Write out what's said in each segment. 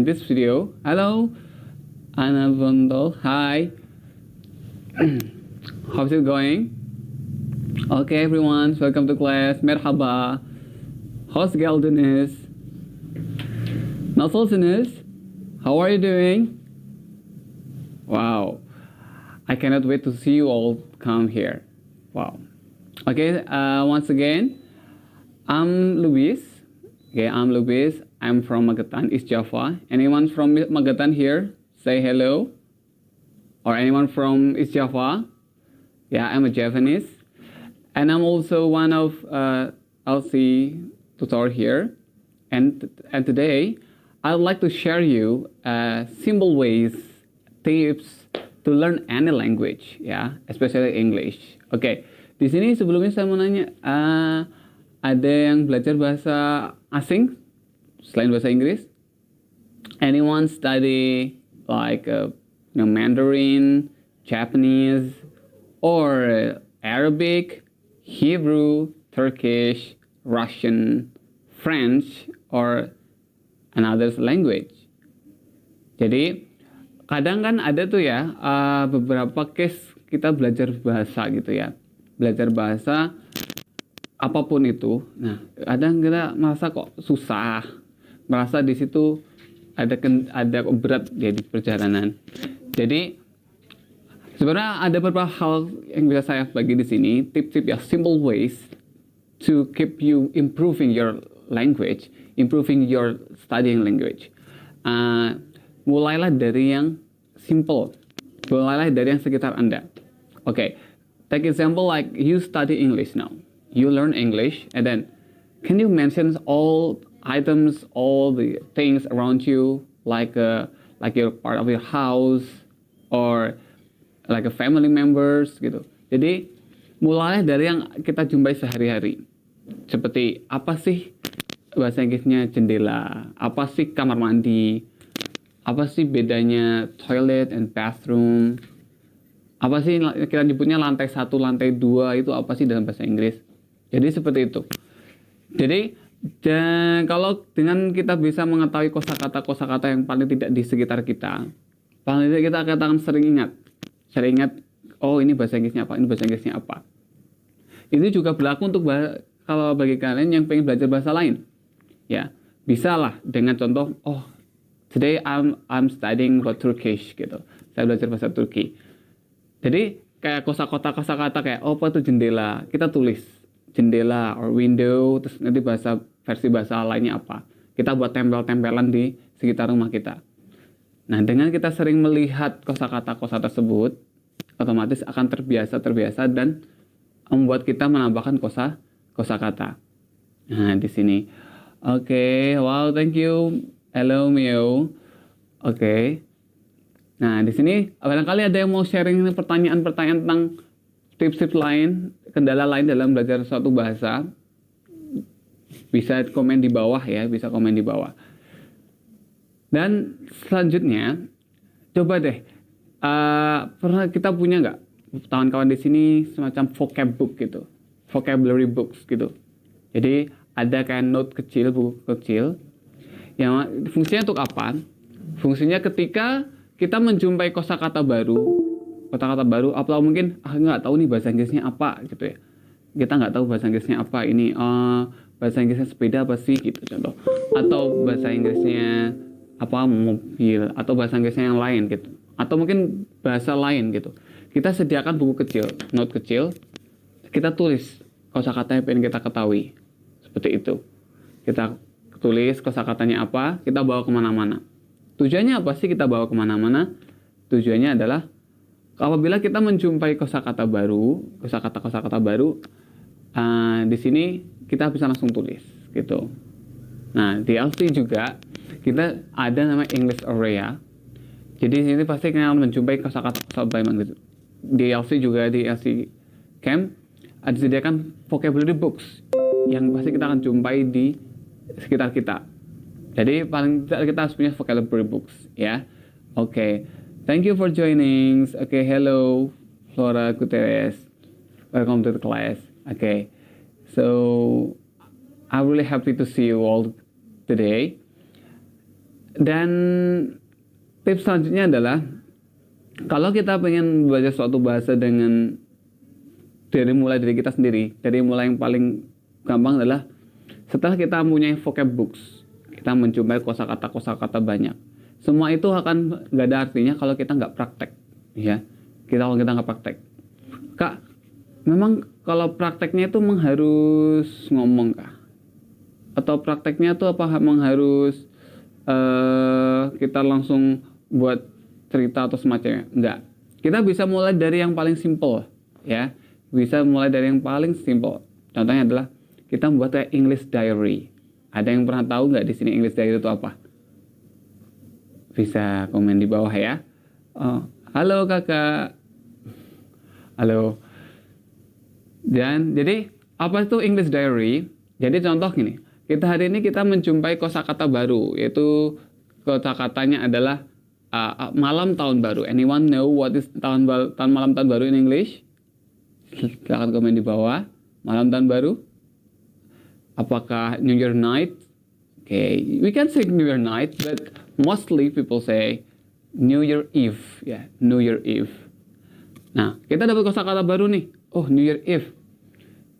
in this video. Hello, Anna Bundle. Hi. How's it going? Okay, everyone, welcome to class. Merhaba. Host Geldenis. Nasılsınız? How are you doing? Wow. I cannot wait to see you all come here. Wow. Okay, uh, once again, I'm Luis. Okay, I'm Luis. I'm from Magetan, East Java. Anyone from Magetan here? Say hello. Or anyone from East Java? Yeah, I'm a Japanese. And I'm also one of uh, LC tutor here. And, and today, I'd like to share you uh, simple ways, tips to learn any language, ya, especially English. Oke, okay. di sini sebelumnya saya mau nanya, uh, ada yang belajar bahasa asing selain bahasa Inggris? Anyone study like uh, you know, Mandarin, Japanese, or Arabic, Hebrew, Turkish, Russian, French, or another language. Jadi kadang kan ada tuh ya uh, beberapa case kita belajar bahasa gitu ya, belajar bahasa apa pun itu. Nah kadang kita merasa kok susah, merasa di situ ada ada berat ya di perjalanan. Jadi sebenarnya ada beberapa hal yang bisa saya bagi di sini, tip-tip ya, simple ways to keep you improving your language improving your studying language. Uh, mulailah dari yang simple. Mulailah dari yang sekitar Anda. Oke, okay. take example like you study English now. You learn English and then can you mention all items, all the things around you like uh, like your part of your house or like a family members gitu. Jadi mulai dari yang kita jumpai sehari-hari. Seperti apa sih bahasa Inggrisnya jendela, apa sih kamar mandi, apa sih bedanya toilet and bathroom, apa sih kita nyebutnya lantai satu, lantai dua itu apa sih dalam bahasa Inggris. Jadi seperti itu. Jadi dan kalau dengan kita bisa mengetahui kosakata-kosakata yang paling tidak di sekitar kita, paling tidak kita akan sering ingat, sering ingat, oh ini bahasa Inggrisnya apa, ini bahasa Inggrisnya apa. Ini juga berlaku untuk kalau bagi kalian yang pengen belajar bahasa lain ya bisa lah dengan contoh oh today I'm I'm studying about Turkish gitu. Saya belajar bahasa Turki. Jadi kayak kosakata kosakata kayak oh apa itu jendela? Kita tulis jendela or window terus nanti bahasa versi bahasa lainnya apa kita buat tempel-tempelan di sekitar rumah kita nah dengan kita sering melihat kosakata kosa tersebut otomatis akan terbiasa terbiasa dan membuat kita menambahkan kosa kosakata nah di sini Oke, okay, wow, thank you. Hello Mio. Oke. Okay. Nah, di sini barangkali ada yang mau sharing pertanyaan-pertanyaan tentang tips-tips lain, kendala lain dalam belajar suatu bahasa. Bisa komen di bawah ya, bisa komen di bawah. Dan selanjutnya, coba deh, uh, pernah kita punya nggak kawan-kawan di sini semacam vocab book gitu, vocabulary books gitu. Jadi ada kayak note kecil buku kecil yang fungsinya untuk apa fungsinya ketika kita menjumpai kosakata baru kosakata baru atau mungkin ah nggak tahu nih bahasa Inggrisnya apa gitu ya kita nggak tahu bahasa Inggrisnya apa ini uh, bahasa Inggrisnya sepeda apa sih gitu contoh atau bahasa Inggrisnya apa mobil atau bahasa Inggrisnya yang lain gitu atau mungkin bahasa lain gitu kita sediakan buku kecil note kecil kita tulis kosakata yang pengen kita ketahui seperti itu. Kita tulis kosakatanya apa, kita bawa ke mana-mana. Tujuannya apa sih kita bawa ke mana-mana? Tujuannya adalah apabila kita menjumpai kosakata baru, kosakata-kosakata baru, uh, di sini kita bisa langsung tulis gitu. Nah di LC juga kita ada nama English Area. Jadi di sini pasti kita menjumpai kosakata-kosakata baru. Di LC juga di LC Camp ada disediakan vocabulary books yang pasti kita akan jumpai di sekitar kita. Jadi paling tidak kita harus punya vocabulary books ya. Oke. Okay. Thank you for joining. Oke, okay, hello Flora Gutierrez. Welcome to the class. Okay. So I'm really happy to see you all today. dan tips selanjutnya adalah kalau kita pengen belajar suatu bahasa dengan dari mulai dari kita sendiri, dari mulai yang paling gampang adalah setelah kita punya vocab books, kita menjumpai kosakata-kosakata banyak. Semua itu akan gak ada artinya kalau kita nggak praktek, ya. Kita kalau kita nggak praktek. Kak, memang kalau prakteknya itu mengharus ngomong kah? Atau prakteknya itu apa mengharus uh, kita langsung buat cerita atau semacamnya? Enggak. Kita bisa mulai dari yang paling simple, ya. Bisa mulai dari yang paling simple. Contohnya adalah kita membuat kayak English diary. Ada yang pernah tahu nggak di sini English diary itu apa? Bisa komen di bawah ya. Oh, halo kakak. Halo. Dan jadi apa itu English diary? Jadi contoh gini, kita hari ini kita menjumpai kosakata baru yaitu kosakatanya adalah uh, malam tahun baru. Anyone know what is tahun, tahun malam tahun baru in English? Silahkan komen di bawah. Malam tahun baru? Apakah New Year night? Okay, we can say New Year night, but mostly people say New Year Eve, ya, yeah, New Year Eve. Nah, kita dapat kosakata baru nih. Oh, New Year Eve.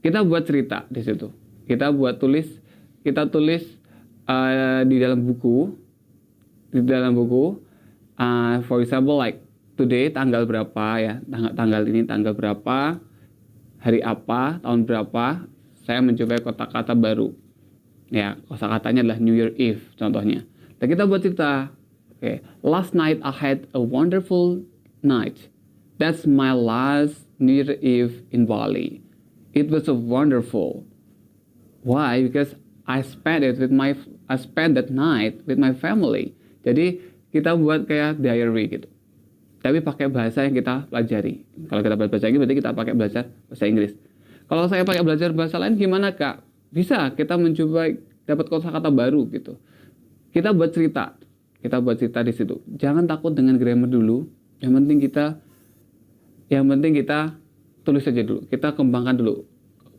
Kita buat cerita di situ. Kita buat tulis, kita tulis uh, di dalam buku, di dalam buku. Uh, for example, like today tanggal berapa ya, tanggal tanggal ini tanggal berapa, hari apa, tahun berapa, saya mencoba kata-kata baru. Ya, kosakatanya adalah New Year Eve contohnya. Dan kita buat cerita, okay, last night I had a wonderful night. That's my last New Year Eve in Bali. It was a wonderful. Why? Because I spent it with my I spent that night with my family. Jadi kita buat kayak diary gitu. Tapi pakai bahasa yang kita pelajari. Kalau kita belajar bahasa Inggris berarti kita pakai belajar bahasa Inggris. Kalau saya pakai belajar bahasa lain gimana kak? Bisa kita mencoba dapat kosakata baru gitu. Kita buat cerita, kita buat cerita di situ. Jangan takut dengan grammar dulu. Yang penting kita, yang penting kita tulis saja dulu. Kita kembangkan dulu.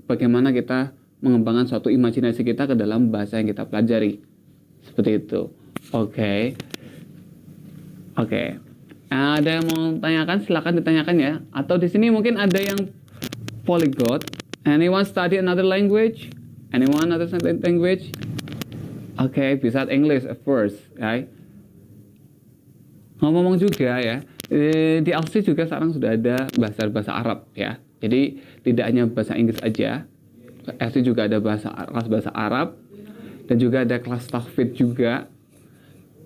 Bagaimana kita mengembangkan suatu imajinasi kita ke dalam bahasa yang kita pelajari. Seperti itu. Oke. Okay. Oke. Okay. Ada yang mau tanyakan? Silahkan ditanyakan ya. Atau di sini mungkin ada yang polyglot Anyone study another language? Anyone another language? Oke, okay, bisa English at first, right? Ngomong-ngomong juga ya, eh, di Aussie juga sekarang sudah ada bahasa-bahasa Arab ya. Jadi tidak hanya bahasa Inggris aja, Aussie juga ada bahasa kelas bahasa Arab dan juga ada kelas tahfidz juga.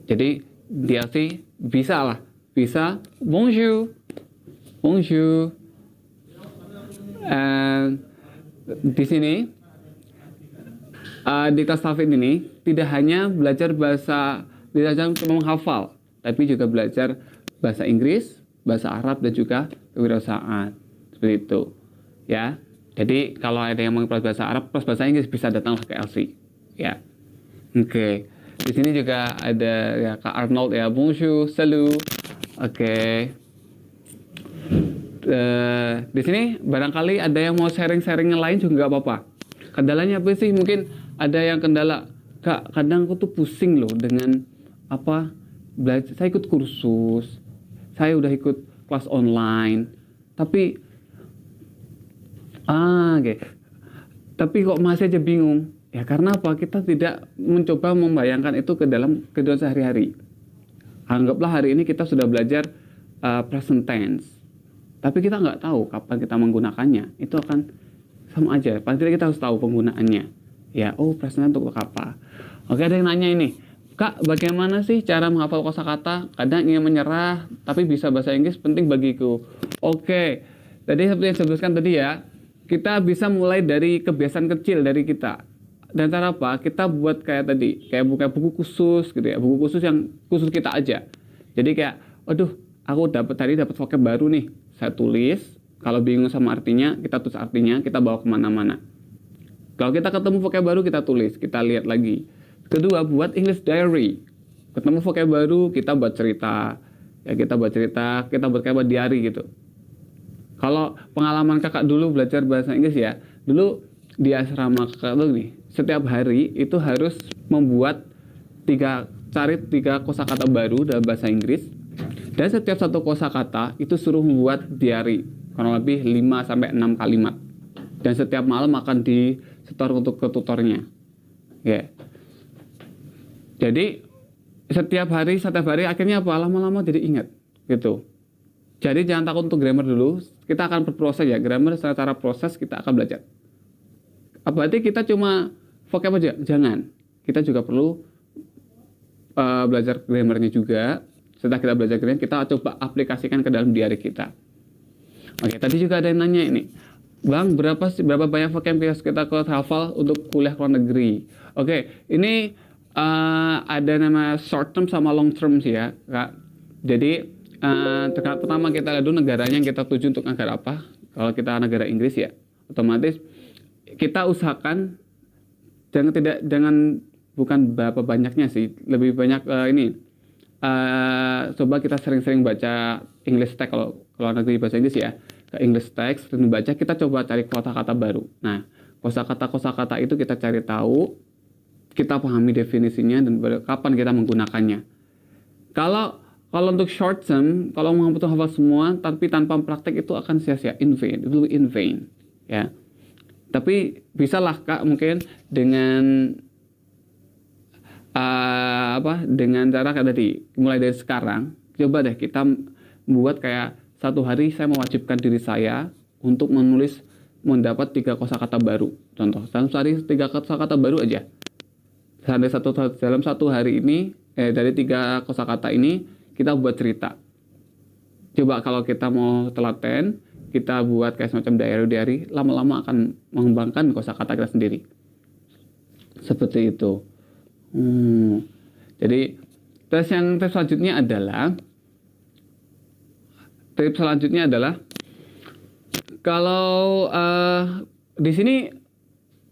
Jadi di Aussie bisa lah, bisa bonjour, bonjour, and di sini uh, di kelas tahfidz ini tidak hanya belajar bahasa belajar cuma menghafal, tapi juga belajar bahasa Inggris, bahasa Arab dan juga kewirausahaan seperti itu, ya. Jadi kalau ada yang mau bahasa Arab plus bahasa Inggris bisa datang ke LC, ya. Oke. Okay. Di sini juga ada ya Kak Arnold ya, bonjour, salut. Oke. Okay uh, di sini barangkali ada yang mau sharing-sharing yang lain juga nggak apa-apa. Kendalanya apa sih? Mungkin ada yang kendala, kak kadang aku tuh pusing loh dengan apa belajar. Saya ikut kursus, saya udah ikut kelas online, tapi ah, oke. Okay. Tapi kok masih aja bingung? Ya karena apa? Kita tidak mencoba membayangkan itu ke dalam kehidupan sehari-hari. Anggaplah hari ini kita sudah belajar uh, present tense tapi kita nggak tahu kapan kita menggunakannya itu akan sama aja pasti kita harus tahu penggunaannya ya oh presentnya untuk apa oke ada yang nanya ini kak bagaimana sih cara menghafal kosakata? Kadang ingin menyerah tapi bisa bahasa Inggris penting bagiku. Oke tadi seperti yang sebutkan tadi ya kita bisa mulai dari kebiasaan kecil dari kita. Dan cara apa? Kita buat kayak tadi kayak buka buku khusus gitu ya buku khusus yang khusus kita aja. Jadi kayak aduh aku dapat tadi dapat vocab baru nih. Saya tulis kalau bingung sama artinya kita tulis artinya kita bawa ke mana-mana. Kalau kita ketemu vocab baru kita tulis kita lihat lagi kedua buat English diary. Ketemu vocab baru kita buat cerita. Ya kita buat cerita kita buat kayak buat diary gitu. Kalau pengalaman kakak dulu belajar bahasa Inggris ya dulu di asrama kakak tuh nih setiap hari itu harus membuat tiga cari tiga kosakata baru dalam bahasa Inggris. Dan setiap satu kosakata itu suruh membuat diary kurang lebih 5 sampai 6 kalimat. Dan setiap malam akan disetor untuk ke tutornya. Ya. yeah. Jadi setiap hari setiap hari akhirnya apa? Lama-lama jadi ingat gitu. Jadi jangan takut untuk grammar dulu. Kita akan berproses ya. Grammar secara proses kita akan belajar. Apa berarti kita cuma vocab aja? Jangan. Kita juga perlu uh, belajar grammarnya juga. Setelah kita belajar grammar kita coba aplikasikan ke dalam diary kita. Oke tadi juga ada yang nanya ini. Bang, berapa sih berapa banyak vocab yang kita hafal untuk kuliah luar negeri? Oke, ini uh, ada nama short term sama long term sih ya, Kak. Jadi uh, pertama kita lihat dulu negaranya yang kita tuju untuk negara apa. Kalau kita negara Inggris ya, otomatis kita usahakan jangan tidak jangan bukan berapa banyaknya sih lebih banyak uh, ini uh, coba kita sering-sering baca English text kalau kalau negeri bahasa Inggris ya ke English text sering baca kita coba cari kata-kata baru nah kosakata kosakata itu kita cari tahu kita pahami definisinya dan kapan kita menggunakannya. Kalau kalau untuk short term kalau mau butuh hafal semua tapi tanpa praktek itu akan sia-sia in vain it in vain ya. Tapi bisalah kak mungkin dengan uh, apa dengan cara kayak tadi mulai dari sekarang coba deh kita buat kayak satu hari saya mewajibkan diri saya untuk menulis mendapat tiga kosakata baru. Contoh dalam sehari tiga kosakata baru aja dalam satu dalam satu hari ini eh, dari tiga kosakata ini kita buat cerita. Coba kalau kita mau telaten kita buat kayak semacam diary-diary lama-lama akan mengembangkan kosakata kita sendiri. Seperti itu. Hmm. Jadi tes yang tes selanjutnya adalah tips selanjutnya adalah kalau uh, di sini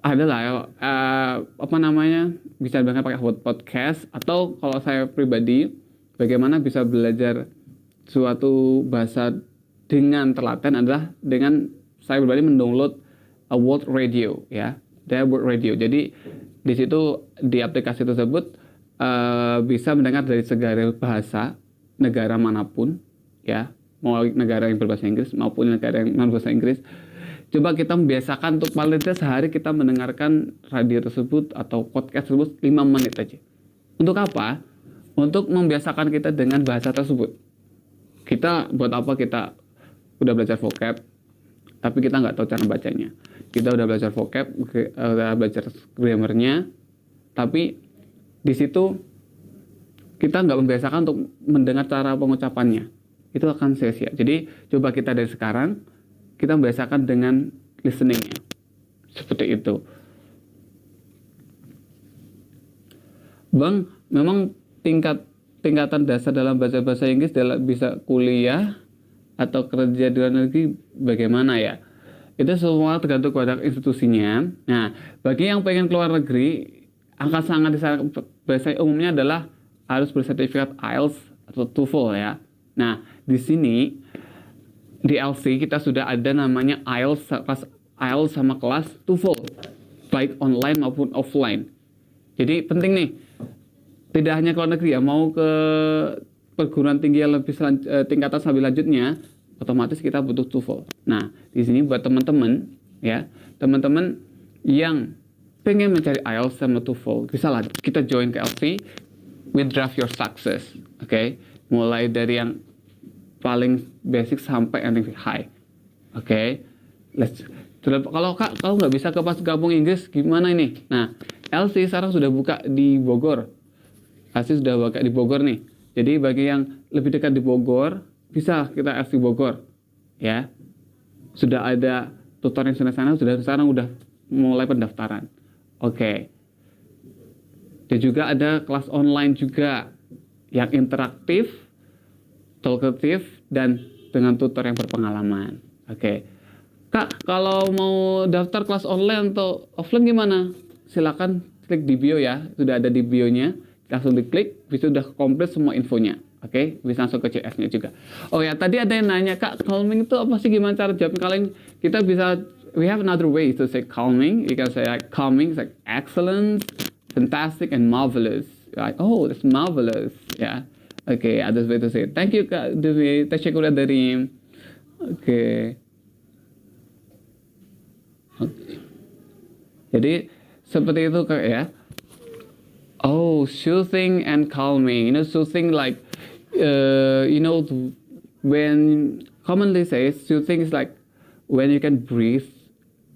adalah uh, eh, apa namanya bisa dibilang pakai podcast atau kalau saya pribadi bagaimana bisa belajar suatu bahasa dengan telaten adalah dengan saya pribadi mendownload a world radio ya, dia world radio. Jadi di situ di aplikasi tersebut uh, bisa mendengar dari segala bahasa negara mana pun ya mau negara yang berbahasa Inggris maupun negara yang non berbahasa Inggris coba kita membiasakan untuk paling tidak sehari kita mendengarkan radio tersebut atau podcast tersebut 5 menit aja. Untuk apa? Untuk membiasakan kita dengan bahasa tersebut. Kita buat apa? Kita udah belajar vocab tapi kita nggak tahu cara bacanya. Kita udah belajar vocab udah belajar grammarnya tapi di situ kita nggak membiasakan untuk mendengar cara pengucapannya. Itu akan sia-sia. Jadi coba kita dari sekarang kita membiasakan dengan listeningnya seperti itu Bang memang tingkat tingkatan dasar dalam bahasa bahasa Inggris bisa kuliah atau kerja di luar negeri bagaimana ya itu semua tergantung pada institusinya. Nah, bagi yang pengen keluar negeri, angka sangat disarankan bahasa umumnya adalah harus bersertifikat IELTS atau TOEFL ya. Nah, di sini di LC kita sudah ada namanya IELTS kelas IELTS sama kelas TOEFL baik online maupun offline. Jadi penting nih, tidak hanya keluar negeri ya, mau ke perguruan tinggi yang lebih eh, tingkatan lebih lanjutnya, otomatis kita butuh TOEFL. Nah, di sini buat teman-teman ya, teman-teman yang pengen mencari IELTS sama TOEFL, bisa lah kita join ke LC with draft your success. Oke, okay? mulai dari yang paling basic sampai yang high. Oke, okay? let's kalau kak kalau nggak bisa ke pas gabung Inggris gimana ini? Nah, LC sekarang sudah buka di Bogor. LC sudah buka di Bogor nih. Jadi bagi yang lebih dekat di Bogor, bisa kita FC Bogor ya sudah ada tutor yang sudah sana sudah sekarang udah mulai pendaftaran oke okay. dan juga ada kelas online juga yang interaktif talkative dan dengan tutor yang berpengalaman oke okay. kak kalau mau daftar kelas online atau offline gimana silakan klik di bio ya sudah ada di bionya langsung diklik bisa sudah komplit semua infonya Oke, okay? bisa langsung ke CS-nya juga. Oh ya, tadi ada yang nanya, Kak, calming itu apa sih? Gimana cara jawab calming? Kita bisa, we have another way to say calming. You can say like calming, like excellent, fantastic, and marvelous. Like, oh, that's marvelous. Ya. Oke, okay, way to say. Thank you Kak Dewi. Tasyakuran dari. Oke. Okay. Okay. Jadi seperti itu Kak ya. Oh, soothing and calming. You know, soothing like uh, you know when commonly says soothing is like when you can breathe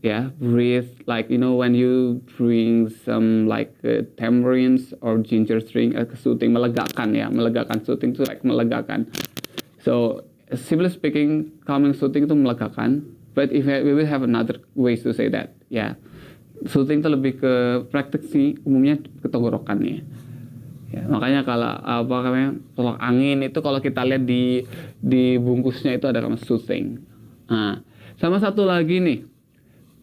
yeah breathe like you know when you drink some like uh, tamarins or ginger drink uh, soothing melegakan ya melegakan. Soothing itu like melegakan. So simply speaking calming soothing itu melegakan. But if we will have another ways to say that ya. Yeah. soothing itu lebih ke praktik sih umumnya ke tenggorokannya Ya, makanya kalau apa namanya tolak angin itu kalau kita lihat di di bungkusnya itu ada nama soothing. Nah, sama satu lagi nih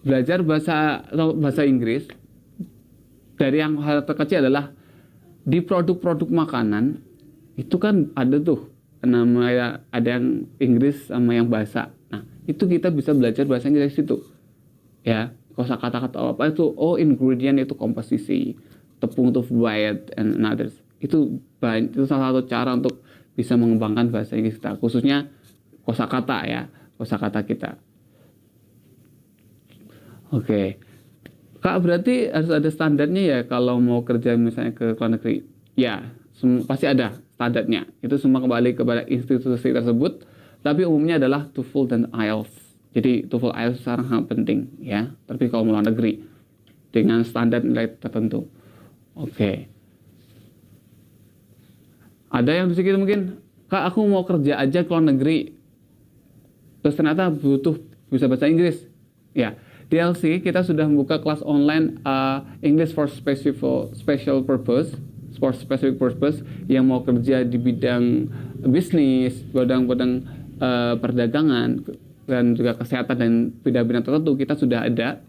belajar bahasa bahasa Inggris dari yang hal terkecil adalah di produk-produk makanan itu kan ada tuh namanya ada yang Inggris sama yang bahasa. Nah, itu kita bisa belajar bahasa Inggris itu. Ya, kosa kata-kata apa itu oh ingredient itu komposisi tepung itu white and others itu banyak itu salah satu cara untuk bisa mengembangkan bahasa Inggris kita khususnya kosakata ya kosakata kita oke okay. kak berarti harus ada standarnya ya kalau mau kerja misalnya ke luar negeri ya pasti ada standarnya itu semua kembali kepada institusi tersebut tapi umumnya adalah TOEFL dan IELTS jadi TOEFL IELTS sekarang sangat penting ya tapi kalau luar negeri dengan standar nilai tertentu Oke. Okay. Ada yang bisa kita mungkin, kak aku mau kerja aja ke luar negeri, terus ternyata butuh bisa bahasa Inggris. Ya, di LC kita sudah membuka kelas online uh, English for specific special purpose, for specific purpose yang mau kerja di bidang bisnis, bidang-bidang uh, perdagangan dan juga kesehatan dan bidang-bidang tertentu kita sudah ada.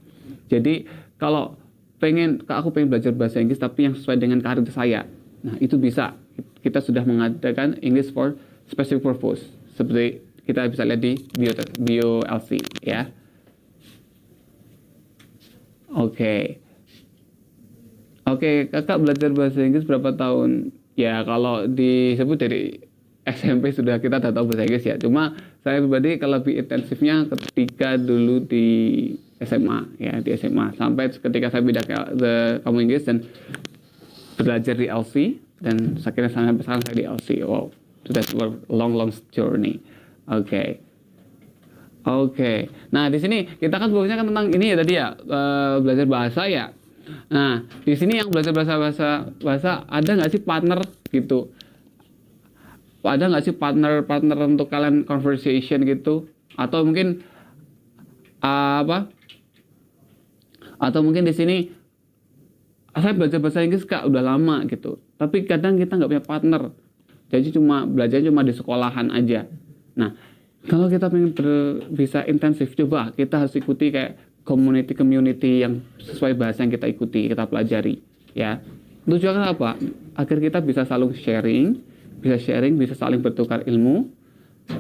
Jadi kalau pengen aku pengen belajar bahasa Inggris tapi yang sesuai dengan karir saya. Nah itu bisa. Kita sudah mengadakan English for specific purpose. Seperti kita bisa lihat di bio, bio LC ya oke. Okay. oke okay, kakak belajar bahasa Inggris berapa tahun? Ya kalau disebut dari SMP sudah kita sudah tahu bahasa Inggris ya. Cuma saya pribadi kalau lebih intensifnya ketika dulu di SMA ya di SMA sampai ketika saya pindah ke kamu Inggris dan belajar di LC dan akhirnya sampai sekarang saya di LC wow a long long journey. Oke. okay. Oke. Nah di sini kita kan sebelumnya kan tentang ini ya tadi ya uh, belajar bahasa ya. Nah di sini yang belajar bahasa bahasa bahasa ada nggak sih partner gitu? Ada nggak sih partner partner untuk kalian conversation gitu? Atau mungkin uh, apa? Atau mungkin di sini saya belajar bahasa Inggris kak udah lama gitu. Tapi kadang kita nggak punya partner. Jadi cuma belajar cuma di sekolahan aja. Nah kalau kita pengen ber, bisa intensif coba kita harus ikuti kayak community community yang sesuai bahasa yang kita ikuti kita pelajari ya. Tujuannya apa? Agar kita bisa saling sharing bisa sharing bisa saling bertukar ilmu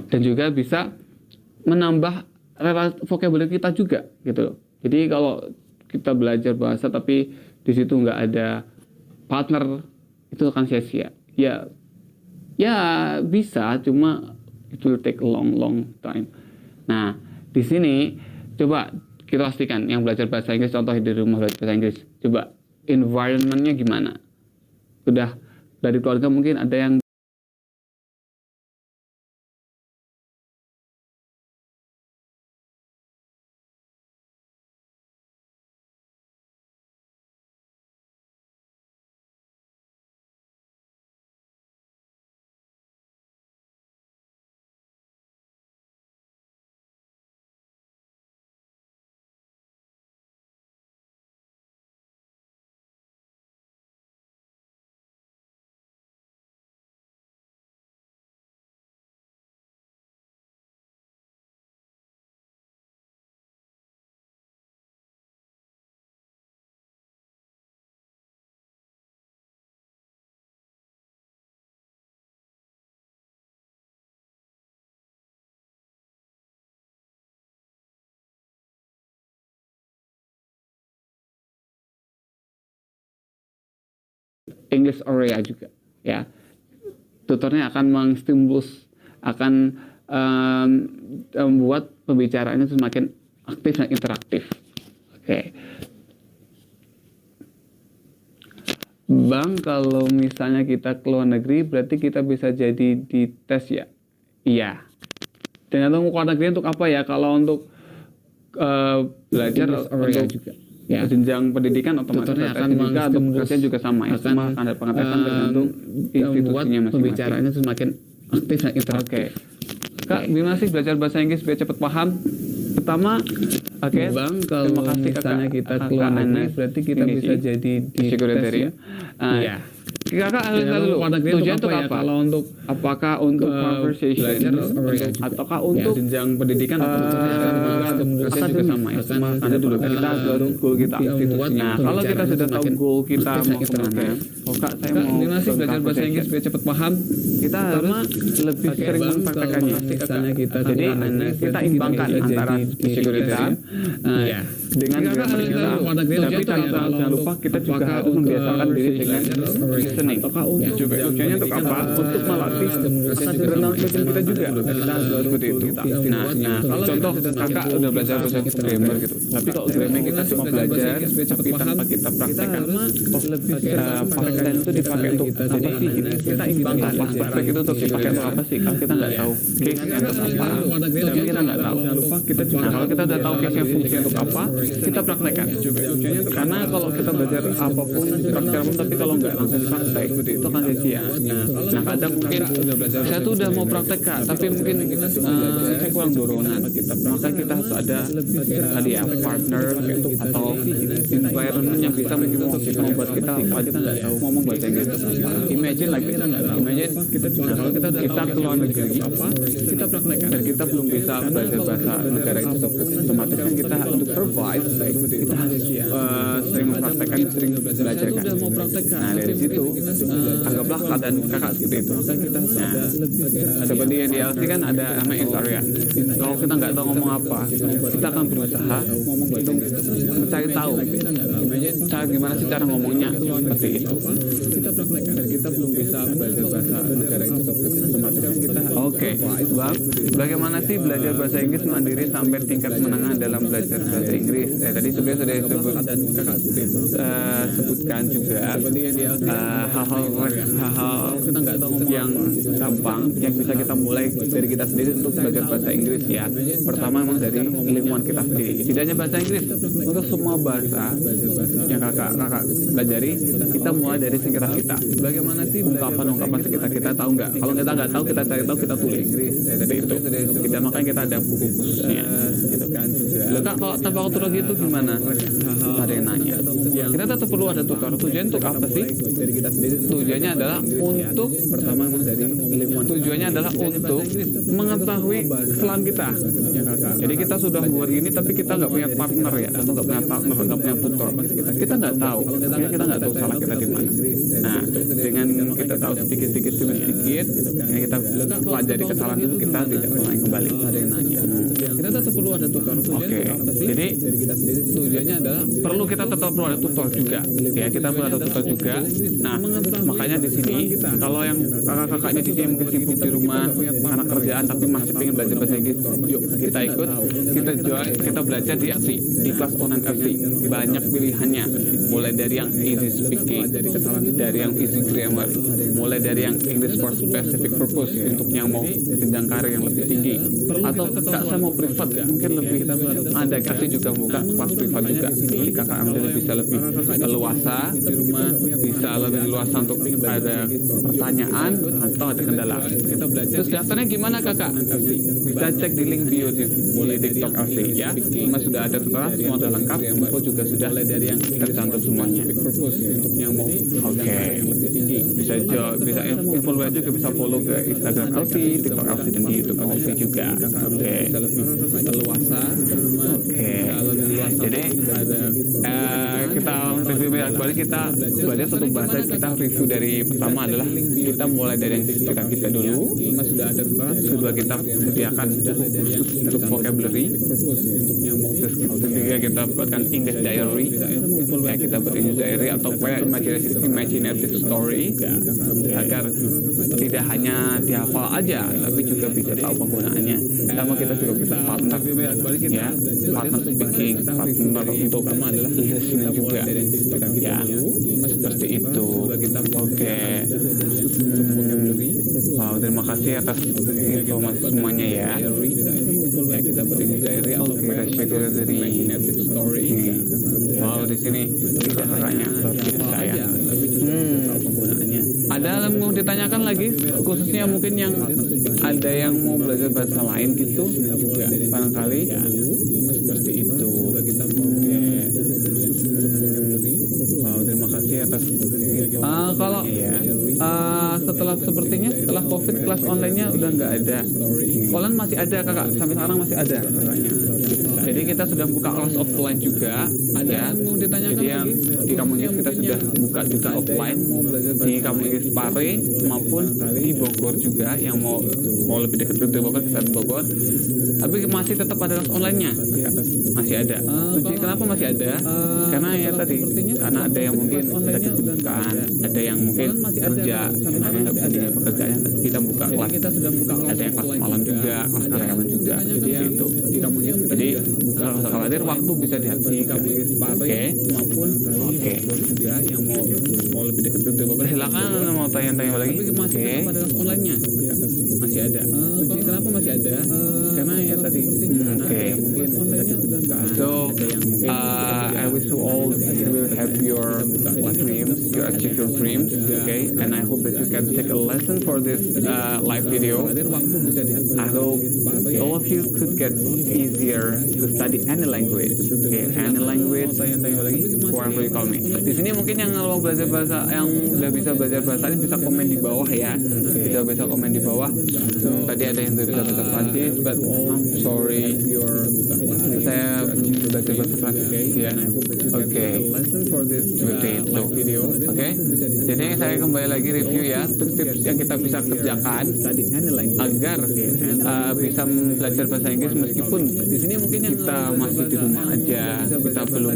dan juga bisa menambah vocabulary kita juga gitu loh. Jadi kalau kita belajar bahasa tapi di situ nggak ada partner itu akan sia-sia. Ya ya bisa cuma itu will take a long long time. Nah di sini coba kita pastikan yang belajar bahasa Inggris contoh di rumah belajar bahasa Inggris. Coba environmentnya gimana? Udah dari keluarga mungkin ada yang English area juga ya tutornya akan mengstimulus akan um, membuat pembicaraannya semakin aktif dan interaktif oke Bang, kalau misalnya kita ke luar negeri, berarti kita bisa jadi di tes ya? Iya. Ternyata mau keluar negeri untuk apa ya? Kalau untuk uh, belajar untuk juga ya jenjang pendidikan otomatis Tutornya akan juga atau kerja juga sama ya akan, sama ada pengetesan um, tergantung institusinya masing-masing pembicaraannya semakin aktif dan interaktif. Oke. Kak, gimana sih belajar bahasa Inggris biar cepat paham? Pertama, oke. Bang, kalau terima kasih misalnya kakak, kita keluar negeri, berarti kita Ini bisa sih, jadi di tes ya. Ah, Iya. Kakak tahu dulu tujuan untuk apa ya? apa? Kalau untuk apakah untuk uh, conversation belajar untuk- juga. ataukah Ya, untuk jenjang pendidikan eh, atau kerja juga sama ya. sama ada dulu pengetesan kita tahu goal kita nah kalau kita sudah tahu goal kita mau ke mana interaktif. oh kak saya mau gimana sih ke belajar bahasa. Inggris biar cepat paham? kita harus lebih sering mempraktekannya jadi kita imbangkan antara ya. eh, Iya. dengan Kakak harus kita tahu tapi jangan lupa kita juga harus membiasakan diri dengan belajar ataukah untuk juga tujuannya untuk apa? untuk melatih kita juga. kita harus seperti itu. nah, nah kalau contoh kakak udah belajar bahasa grammar gitu. Tapi kalau grammar kita cuma belajar tapi tanpa kita praktekkan. past tense itu dipakai untuk apa sih kita imbangkan perfect itu untuk dipakai untuk apa sih? Kalau kita nggak tahu case nya untuk apa tapi kita nggak tahu. Nah kalau kita udah tahu case nya fungsi untuk apa kita praktekkan. Karena kalau kita belajar apa pun praktek apa pun tapi kalau nggak langsung praktek itu kan sia nah kadang mungkin saya tuh udah mau praktek kak tapi mungkin eh, saya kurang dorongan. maka kita harus ada tadi ya partner atau environment yang bisa membuat kita kita nggak tahu ngomong bahasa Inggris imagine like imagine nah kalau kita kita keluar negeri kita praktekkan dan kita belum bisa belajar bahasa negara itu. Otomatis kan kita untuk survive kita harus eh, sering mempraktekkan sering belajar kan nah dari situ anggaplah keadaan kakak seperti itu. Nah seperti yang di LC kan ada namanya area kalau kita nggak tahu ngomong apa kita akan berusaha untuk mencari tahu cara gimana sih cara ngomongnya seperti itu. Kita belum bisa belajar bahasa negara itu kita oke bang. Bagaimana sih belajar bahasa Inggris mandiri sampai tingkat menengah dalam belajar bahasa Inggris? Eh, tadi sudah sudah disebut eh, sebutkan juga eh, hal-hal hal-hal yang gampang yang bisa kita mulai dari kita sendiri untuk belajar bahasa Inggris ya pertama memang dari ilmuwan kita sendiri tidak hanya bahasa Inggris. Untuk semua bahasa yang kakak kakak pelajari kita mulai dari sekitar kita bagaimana sih ungkapan-ungkapan sekitar kita tahu nggak kalau kita nggak tahu kita cari tahu kita tulis seperti itu. Kita makanya kita ada buku khususnya gitu kan Loh, kak kalau tanpa tutor gitu gimana? Ada yang nanya. Kita tetap perlu ada tutor tujuan untuk apa sih? Tujuannya adalah untuk pertama dari tujuannya adalah untuk mengetahui kesalahan kita. Jadi kita sudah buat ini tapi kita nggak punya partner ya atau nggak punya partner nggak punya tutor. Kita nggak tahu. Ya kita nggak tahu salah kita di mana. Nah dengan kita tahu sedikit sedikit sedikit ya kita pelajari kesalahan itu kita tidak mulai kembali. Ada yang nanya. Kita tetap perlu ada tutor oke jadi tujuannya adalah perlu kita tetap perlu ada tutor juga. Ya kita perlu ada tutor juga. Nah makanya di sini kalau yang kakak-kakaknya di sini mungkin sibuk di rumah karena kerjaan tapi masih pengen belajar bahasa Inggris yuk kita ikut. Kita join kita belajar di FC di kelas online FC banyak pilihannya. Mulai dari yang easy speaking dari yang easy grammar mulai dari yang English for specific purpose untuk yang mau jenjang karir yang lebih tinggi. Atau kak saya mau privat mungkin lebih ada kasih juga buka kelas privat juga. Jadi kakak ambil bisa lebih leluasa rumah bisa lebih leluasa untuk ada pertanyaan atau ada kendala. Terus daftarnya gimana kakak? Bisa cek di link bio di, di TikTok LC ya. Semua sudah ada tutorial semua sudah lengkap. Info juga sudah tercantum semuanya. Oke bisa bisa info lebih lanjut juga bisa follow ke Instagram LC, TikTok LC dan di YouTube LC juga. Oke. bisa lebih leluasa Oke. kalau Jadi eh, kita review kembali kita belajar satu bahasa kita review dari pertama adalah kita mulai dari yang kita kita dulu. Kedua kita sediakan untuk vocabulary. Terus ketiga kita buatkan English diary. Ya kita buat English diary atau kayak imaginative, imaginative story agar tidak hanya dihafal aja, tapi juga bisa tahu penggunaannya. Sama kita juga bisa partner, ya, partner speaking, partner untuk listening juga, ya, seperti itu. Oke. Hmm. Wow, terima kasih atas informasi semuanya ya. ya kita atau syukur dari Hmm. Wow, di sini luar biasa ya. Hmm. Ada yang mau ditanyakan lagi, khususnya mungkin yang ada yang mau belajar bahasa lain gitu, juga barangkali. Seperti itu. Oke. Hmm. Terima kasih atas. Ah, kalau ah, setelah sepertinya setelah COVID kelas online-nya udah nggak ada. Online masih ada kakak, sampai sekarang masih ada. kakaknya. Jadi kita sudah buka kelas offline juga, ya. Jadi yang di Kamunis kita sudah buka juga offline di Kamunis Pare maupun di Bogor juga yang mau mau lebih dekat ke Bogor kita di Bogor. Tapi masih tetap ada kelas online-nya, masih ada. Jadi kenapa masih ada? Karena ya tadi, karena ada yang mungkin ada kesibukan, ada yang mungkin kerja, ada yang nggak bisa di pekerjaan. Kita buka kelas, ada yang kelas malam juga, kelas karyawan juga, jadi itu. Jadi khawatir waktu bisa dihati kamu Oke, maupun oke. juga yang mau mau lebih dekat ke Bogor silakan mau tanya-tanya lagi. Oke. online-nya masih ada. Jadi kenapa masih ada? Karena ya tadi. Oke. So uh, I wish you all will have your dreams, you achieve your dreams, okay? And I hope that you can take a lesson for this uh, live video. I hope all of you could get easier to study any language, okay? Any language, whatever you call me. Di sini mungkin yang mau belajar bahasa, yang udah bisa belajar bahasa ini bisa komen di bawah ya. Bisa bisa komen di bawah. Tadi ada yang udah bisa bahasa Prancis, but I'm sorry, saya bahasa Prancis ya. Oke. Seperti itu. Oke. Jadi saya kembali lagi review ya tips-tips yang kita bisa kerjakan agar uh, bisa belajar bahasa Inggris meskipun di sini mungkin kita masih di rumah aja, kita belum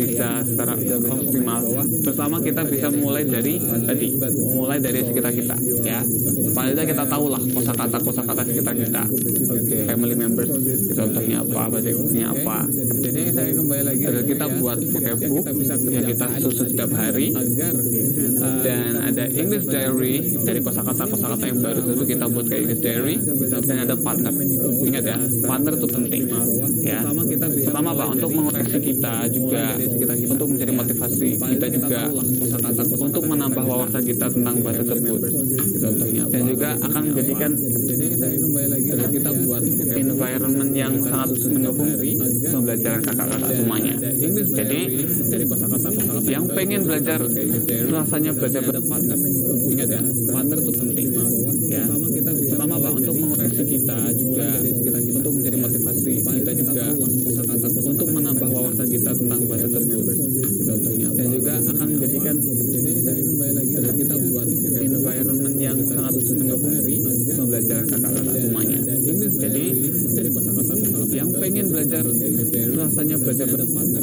bisa secara optimal. Pertama kita bisa mulai dari tadi, mulai dari sekitar kita ya. Paling tidak kita tahu lah kosakata kosakata sekitar kita. Family members contohnya apa, basicnya apa. Jadi saya kembali lagi agar kita buat vocab book yang kita susun setiap hari. dan ada English diary dari kosakata kosakata yang baru tersebut kita buat kayak English diary. Dan ada partner. Ingat ya partner itu penting ya pertama pak untuk mengoreksi kita juga untuk menjadi motivasi kita juga untuk menambah wawasan kita tentang bahasa tersebut. dan juga akan menjadikan kita buat environment yang sangat mendukung pembelajaran kakak-kakak semuanya. jadi yang pengen belajar rasanya belajar partner ingat ya partner itu penting. Ya. Pertama pak untuk mengoreksi kita juga untuk kita tentang bahasa tersebut dan juga akan menjadikan agar kita buat environment yang sangat mendukung pembelajaran kakak-kakak semuanya jadi yang pengen belajar rasanya belajar pada